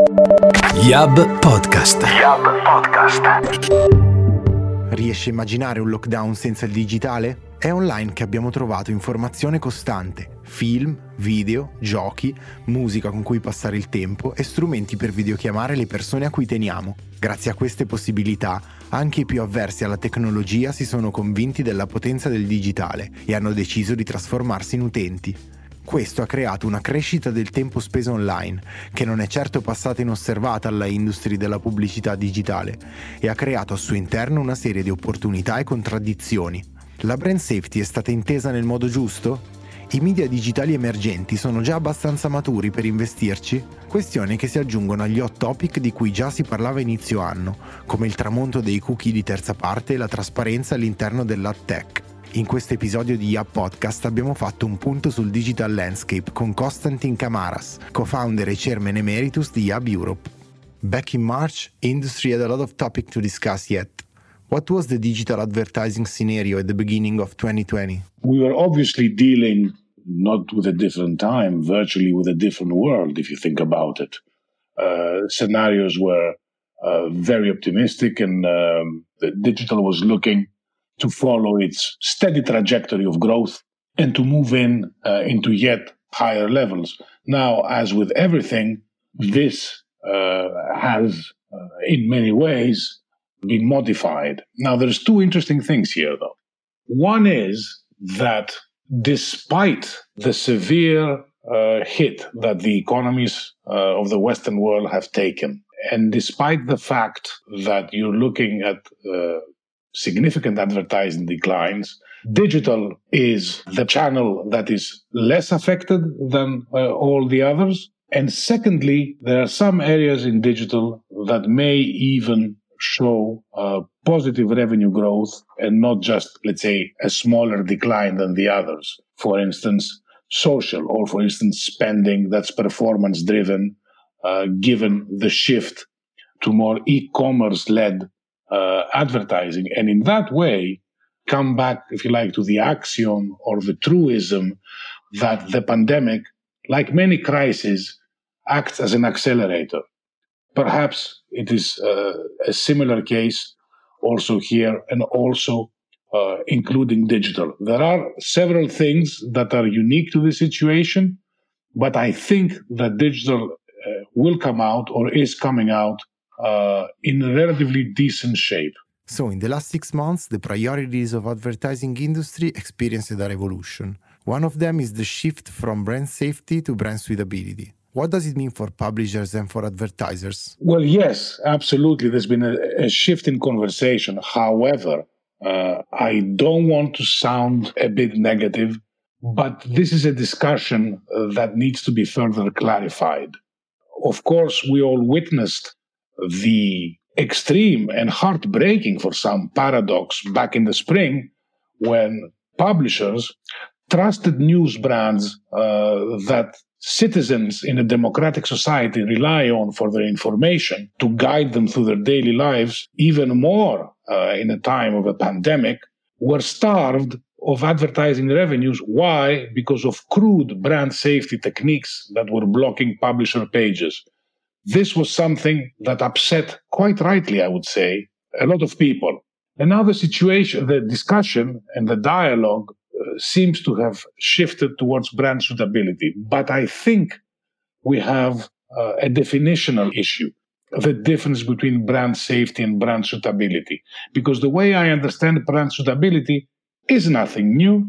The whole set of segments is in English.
Yab Podcast. Yab Podcast. Riesci a immaginare un lockdown senza il digitale? È online che abbiamo trovato informazione costante, film, video, giochi, musica con cui passare il tempo e strumenti per videochiamare le persone a cui teniamo. Grazie a queste possibilità, anche i più avversi alla tecnologia si sono convinti della potenza del digitale e hanno deciso di trasformarsi in utenti. Questo ha creato una crescita del tempo speso online, che non è certo passata inosservata alla industria della pubblicità digitale, e ha creato al suo interno una serie di opportunità e contraddizioni. La brand safety è stata intesa nel modo giusto? I media digitali emergenti sono già abbastanza maturi per investirci? Questioni che si aggiungono agli hot topic di cui già si parlava inizio anno, come il tramonto dei cookie di terza parte e la trasparenza all'interno dell'ad tech. In questo episodio di Yap Podcast abbiamo fatto un punto sul digital landscape con Konstantin Kamaras, co-founder e chairman emeritus di Yab Europe. Back in March, industry had a lot of topic to discuss yet. What was the digital advertising scenario at the beginning of 2020? We were obviously dealing not with a different time, virtually with a different world, if you think about it. Uh, scenarios were uh, very optimistic, and um, digital was looking to follow its steady trajectory of growth and to move in uh, into yet higher levels. Now, as with everything, this uh, has uh, in many ways been modified. Now, there's two interesting things here, though. One is that despite the severe uh, hit that the economies uh, of the Western world have taken, and despite the fact that you're looking at uh, significant advertising declines. Digital is the channel that is less affected than uh, all the others. And secondly, there are some areas in digital that may even show uh, positive revenue growth and not just, let's say, a smaller decline than the others. For instance, social or, for instance, spending that's performance driven, uh, given the shift to more e-commerce led uh, advertising. And in that way, come back, if you like, to the axiom or the truism that the pandemic, like many crises, acts as an accelerator. Perhaps it is uh, a similar case also here and also uh, including digital. There are several things that are unique to the situation, but I think that digital uh, will come out or is coming out uh, in a relatively decent shape. So, in the last six months, the priorities of advertising industry experienced a revolution. One of them is the shift from brand safety to brand suitability. What does it mean for publishers and for advertisers? Well, yes, absolutely. There's been a, a shift in conversation. However, uh, I don't want to sound a bit negative, but this is a discussion that needs to be further clarified. Of course, we all witnessed the extreme and heartbreaking for some paradox back in the spring when publishers trusted news brands uh, that citizens in a democratic society rely on for their information to guide them through their daily lives, even more uh, in a time of a pandemic, were starved of advertising revenues. Why? Because of crude brand safety techniques that were blocking publisher pages this was something that upset, quite rightly, I would say, a lot of people. And now the situation, the discussion and the dialogue uh, seems to have shifted towards brand suitability. But I think we have uh, a definitional issue the difference between brand safety and brand suitability. Because the way I understand brand suitability is nothing new.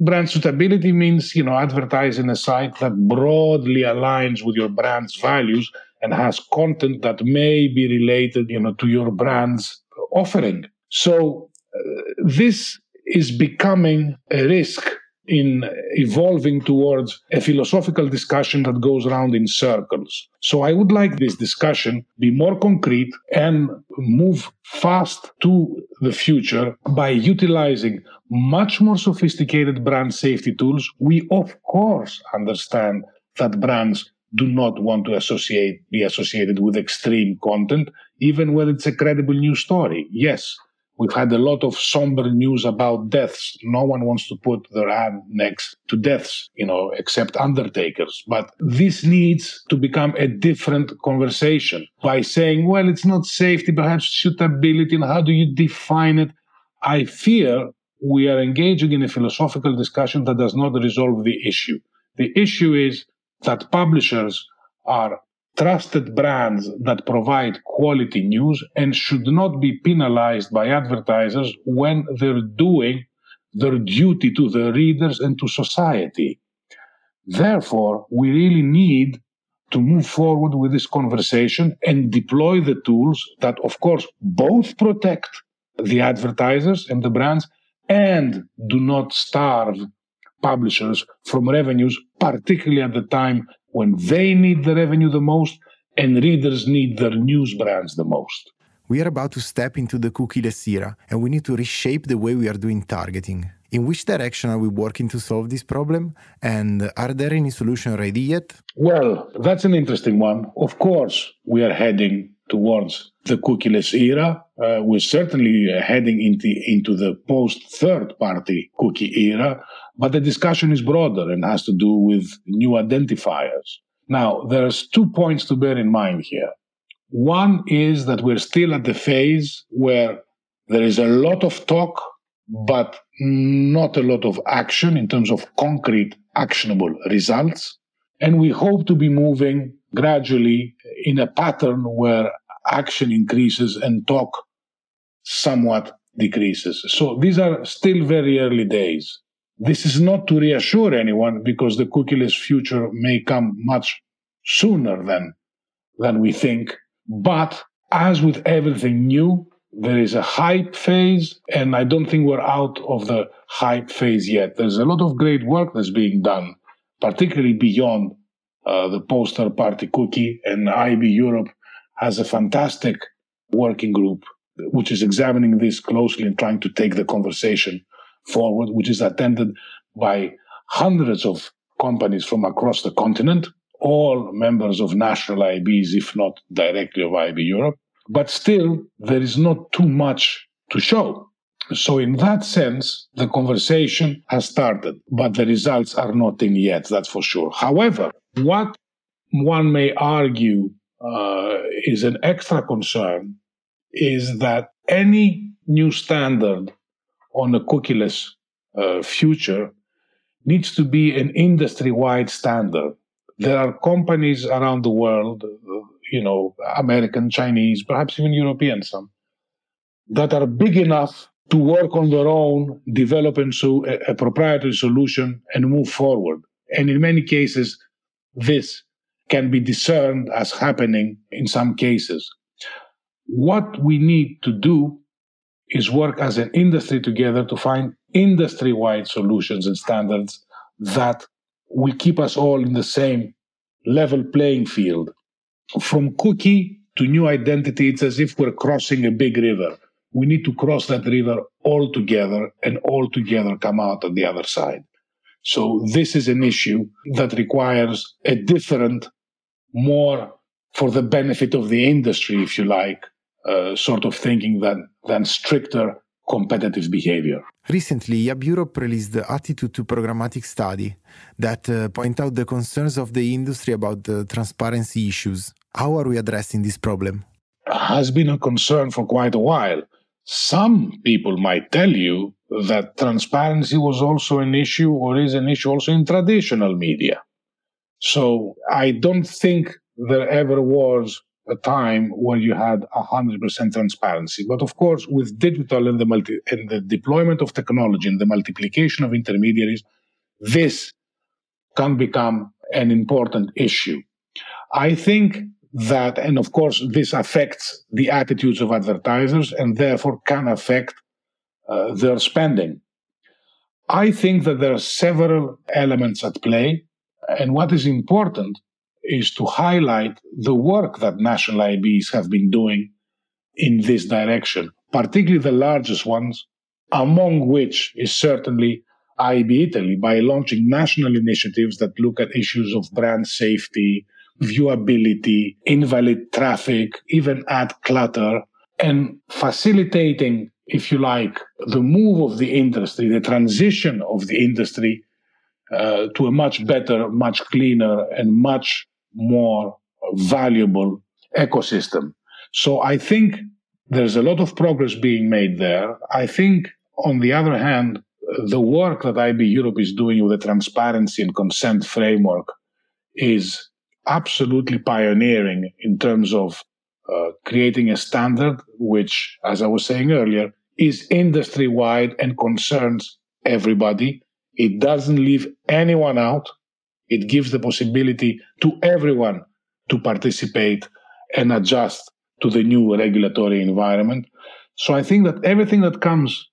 Brand suitability means, you know, advertising a site that broadly aligns with your brand's values and has content that may be related, you know, to your brand's offering. So uh, this is becoming a risk in evolving towards a philosophical discussion that goes around in circles. So I would like this discussion be more concrete and move fast to the future by utilizing much more sophisticated brand safety tools. We of course understand that brands do not want to associate be associated with extreme content even when it's a credible news story. Yes, We've had a lot of somber news about deaths. No one wants to put their hand next to deaths, you know, except undertakers. But this needs to become a different conversation by saying, well, it's not safety, perhaps suitability, and how do you define it? I fear we are engaging in a philosophical discussion that does not resolve the issue. The issue is that publishers are trusted brands that provide quality news and should not be penalized by advertisers when they're doing their duty to their readers and to society. Therefore, we really need to move forward with this conversation and deploy the tools that, of course, both protect the advertisers and the brands and do not starve publishers from revenues, particularly at the time when they need the revenue the most and readers need their news brands the most. We are about to step into the cookieless era and we need to reshape the way we are doing targeting. In which direction are we working to solve this problem? And are there any solutions ready yet? Well, that's an interesting one. Of course, we are heading towards the cookieless era. Uh, we're certainly heading into, into the post third party cookie era. But the discussion is broader and has to do with new identifiers. Now, there's two points to bear in mind here. One is that we're still at the phase where there is a lot of talk, but not a lot of action in terms of concrete, actionable results. And we hope to be moving gradually in a pattern where action increases and talk somewhat decreases. So these are still very early days. This is not to reassure anyone because the cookieless future may come much sooner than, than we think. But as with everything new, there is a hype phase, and I don't think we're out of the hype phase yet. There's a lot of great work that's being done, particularly beyond uh, the poster party cookie, and IAB Europe has a fantastic working group which is examining this closely and trying to take the conversation forward, which is attended by hundreds of companies from across the continent, all members of national IABs, if not directly of IAB Europe. But still, there is not too much to show. So, in that sense, the conversation has started, but the results are not in yet, that's for sure. However, what one may argue uh, is an extra concern is that any new standard on a cookieless uh, future needs to be an industry wide standard. There are companies around the world, uh, you know, American, Chinese, perhaps even European, some, that are big enough to work on their own, develop into a, a proprietary solution, and move forward. And in many cases, this can be discerned as happening in some cases. What we need to do is work as an industry together to find industry wide solutions and standards that will keep us all in the same level playing field. From cookie to new identity, it's as if we're crossing a big river. We need to cross that river all together and all together come out on the other side. So this is an issue that requires a different, more for the benefit of the industry, if you like, uh, sort of thinking than, than stricter competitive behavior. Recently, IAB Europe released the Attitude to Programmatic study that uh, point out the concerns of the industry about the transparency issues. How are we addressing this problem? Has been a concern for quite a while. Some people might tell you that transparency was also an issue or is an issue also in traditional media. So I don't think there ever was a time where you had 100% transparency. But of course, with digital and the, multi, and the deployment of technology and the multiplication of intermediaries, this can become an important issue. I think that, and of course, this affects the attitudes of advertisers and therefore can affect uh, their spending. I think that there are several elements at play. And what is important is to highlight the work that national IABs have been doing in this direction, particularly the largest ones, among which is certainly IAB Italy by launching national initiatives that look at issues of brand safety, viewability, invalid traffic, even ad clutter, and facilitating if you like, the move of the industry, the transition of the industry uh, to a much better, much cleaner, and much more valuable ecosystem. So I think there's a lot of progress being made there. I think, on the other hand, the work that IAB Europe is doing with the transparency and consent framework is absolutely pioneering in terms of uh, creating a standard which, as I was saying earlier, is industry wide and concerns everybody. It doesn't leave anyone out. It gives the possibility to everyone to participate and adjust to the new regulatory environment. So I think that everything that comes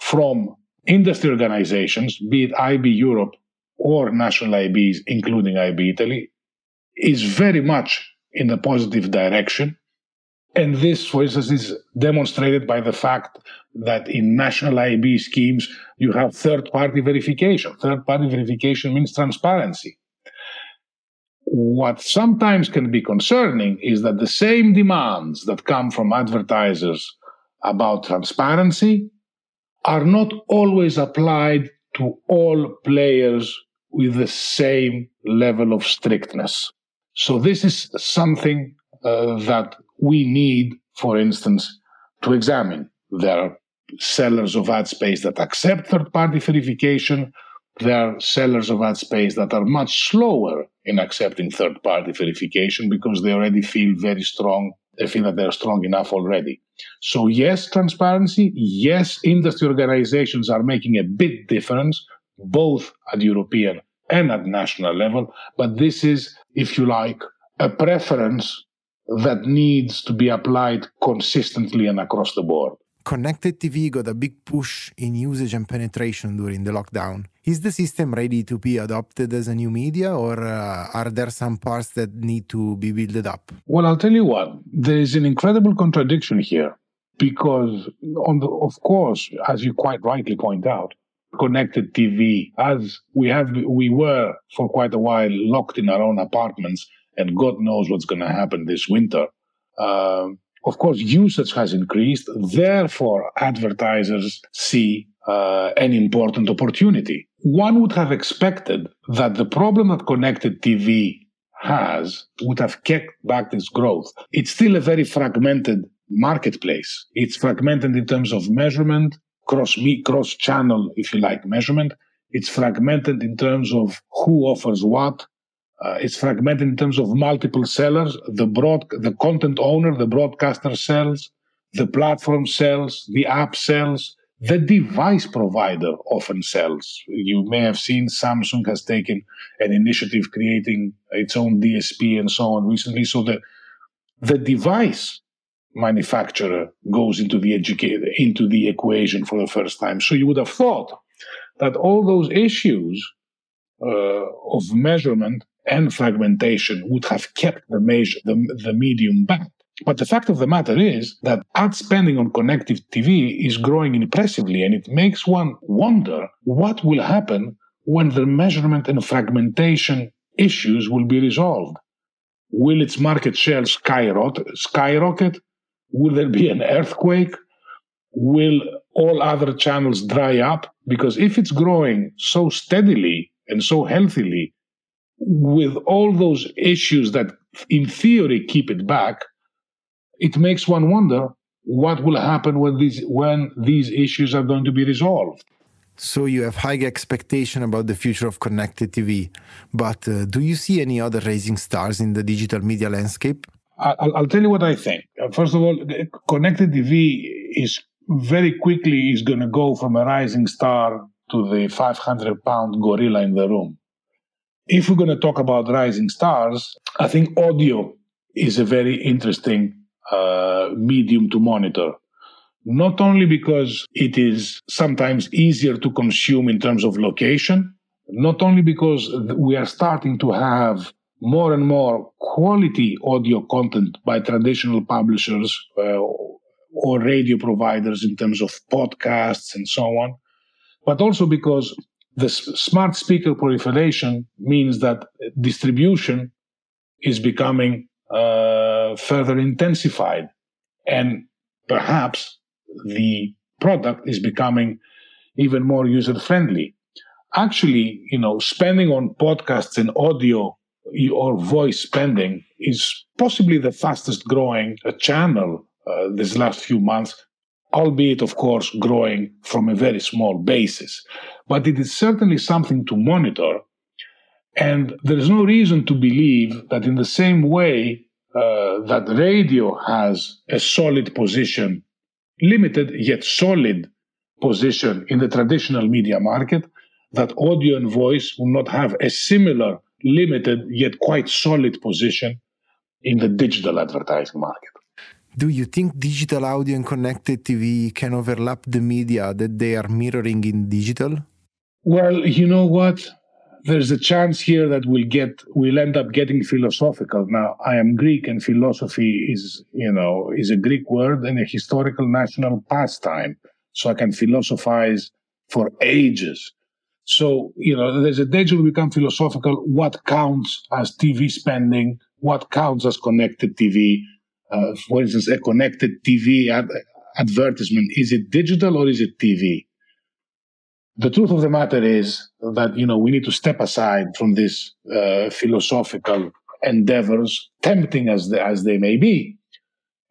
from industry organizations, be it IAB Europe or national IABs, including IAB Italy, is very much in a positive direction. And this, for instance, is demonstrated by the fact that in national IAB schemes, you have third party verification. Third party verification means transparency. What sometimes can be concerning is that the same demands that come from advertisers about transparency are not always applied to all players with the same level of strictness. So this is something uh, that we need, for instance, to examine. There are sellers of ad space that accept third party verification. There are sellers of ad space that are much slower in accepting third party verification because they already feel very strong. They feel that they're strong enough already. So, yes, transparency. Yes, industry organizations are making a big difference, both at European and at national level. But this is, if you like, a preference that needs to be applied consistently and across the board. Connected TV got a big push in usage and penetration during the lockdown. Is the system ready to be adopted as a new media, or uh, are there some parts that need to be built up? Well, I'll tell you what, there is an incredible contradiction here because, on the, of course, as you quite rightly point out, connected TV, as we have, we were for quite a while locked in our own apartments, and God knows what's going to happen this winter. Um, of course, usage has increased. Therefore, advertisers see uh, an important opportunity. One would have expected that the problem that connected TV has would have kept back this growth. It's still a very fragmented marketplace. It's fragmented in terms of measurement, cross me, cross channel, if you like, measurement. It's fragmented in terms of who offers what, uh, it's fragmented in terms of multiple sellers. The broad, the content owner, the broadcaster sells, the platform sells, the app sells, the device provider often sells. You may have seen Samsung has taken an initiative creating its own DSP and so on recently. So the the device manufacturer goes into the educate into the equation for the first time. So you would have thought that all those issues uh, of measurement and fragmentation would have kept the, measure, the, the medium back. But the fact of the matter is that ad spending on connected TV is growing impressively, and it makes one wonder what will happen when the measurement and fragmentation issues will be resolved. Will its market share skyrocket? skyrocket? Will there be an earthquake? Will all other channels dry up? Because if it's growing so steadily and so healthily, with all those issues that in theory keep it back, it makes one wonder what will happen when these when these issues are going to be resolved. So you have high expectation about the future of connected TV, but uh, do you see any other rising stars in the digital media landscape? I'll, I'll tell you what I think. Uh, first of all, connected TV is very quickly is going to go from a rising star to the 500 pound gorilla in the room. If we're going to talk about rising stars, I think audio is a very interesting uh, medium to monitor. Not only because it is sometimes easier to consume in terms of location, not only because we are starting to have more and more quality audio content by traditional publishers uh, or radio providers in terms of podcasts and so on, but also because the smart speaker proliferation means that distribution is becoming uh, further intensified. And perhaps the product is becoming even more user friendly. Actually, you know, spending on podcasts and audio or voice spending is possibly the fastest growing uh, channel uh, this last few months, albeit, of course, growing from a very small basis. But it is certainly something to monitor. And there is no reason to believe that, in the same way uh, that radio has a solid position, limited yet solid position in the traditional media market, that audio and voice will not have a similar limited yet quite solid position in the digital advertising market. Do you think digital audio and connected TV can overlap the media that they are mirroring in digital? Well, you know what? There's a chance here that we'll get we'll end up getting philosophical. Now, I am Greek and philosophy is, you know, is a Greek word and a historical national pastime. So I can philosophize for ages. So, you know, there's a danger we become philosophical. What counts as TV spending? What counts as connected TV? Uh, for instance, a connected TV ad- advertisement, is it digital or is it TV? The truth of the matter is that, you know, we need to step aside from these uh, philosophical endeavors, tempting as they, as they may be,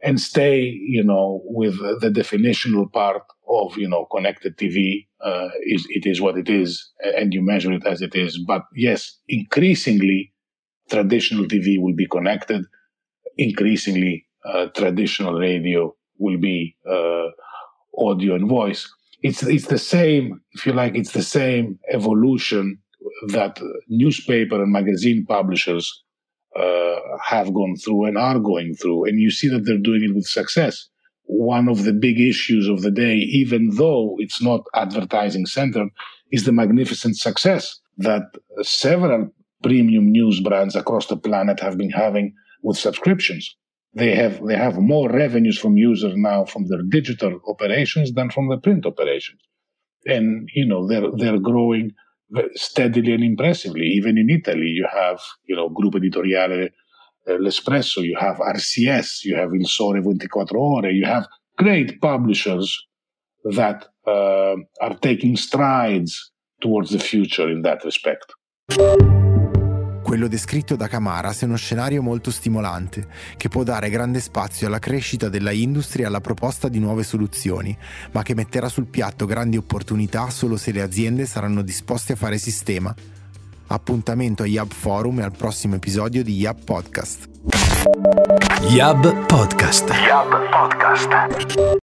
and stay, you know, with the definitional part of, you know, connected TV uh, is it is what it is, and you measure it as it is. But yes, increasingly, traditional TV will be connected. Increasingly, uh, traditional radio will be uh, audio and voice. It's it's the same, if you like, it's the same evolution that newspaper and magazine publishers uh, have gone through and are going through, and you see that they're doing it with success one of the big issues of the day, even though it's not advertising centered, is the magnificent success that several premium news brands across the planet have been having with subscriptions. They have they have more revenues from users now from their digital operations than from the print operations, and you know they're they're growing steadily and impressively. Even in Italy, you have you know Gruppo Editoriale uh, L'Espresso, you have RCS, you have Il Sole 24 Ore, you have great publishers that uh, are taking strides towards the future in that respect. Quello descritto da Camara è uno scenario molto stimolante, che può dare grande spazio alla crescita della industria e alla proposta di nuove soluzioni, ma che metterà sul piatto grandi opportunità solo se le aziende saranno disposte a fare sistema Appuntamento a Yab Forum e al prossimo episodio di Yab Podcast. Yab Podcast. Yab Podcast.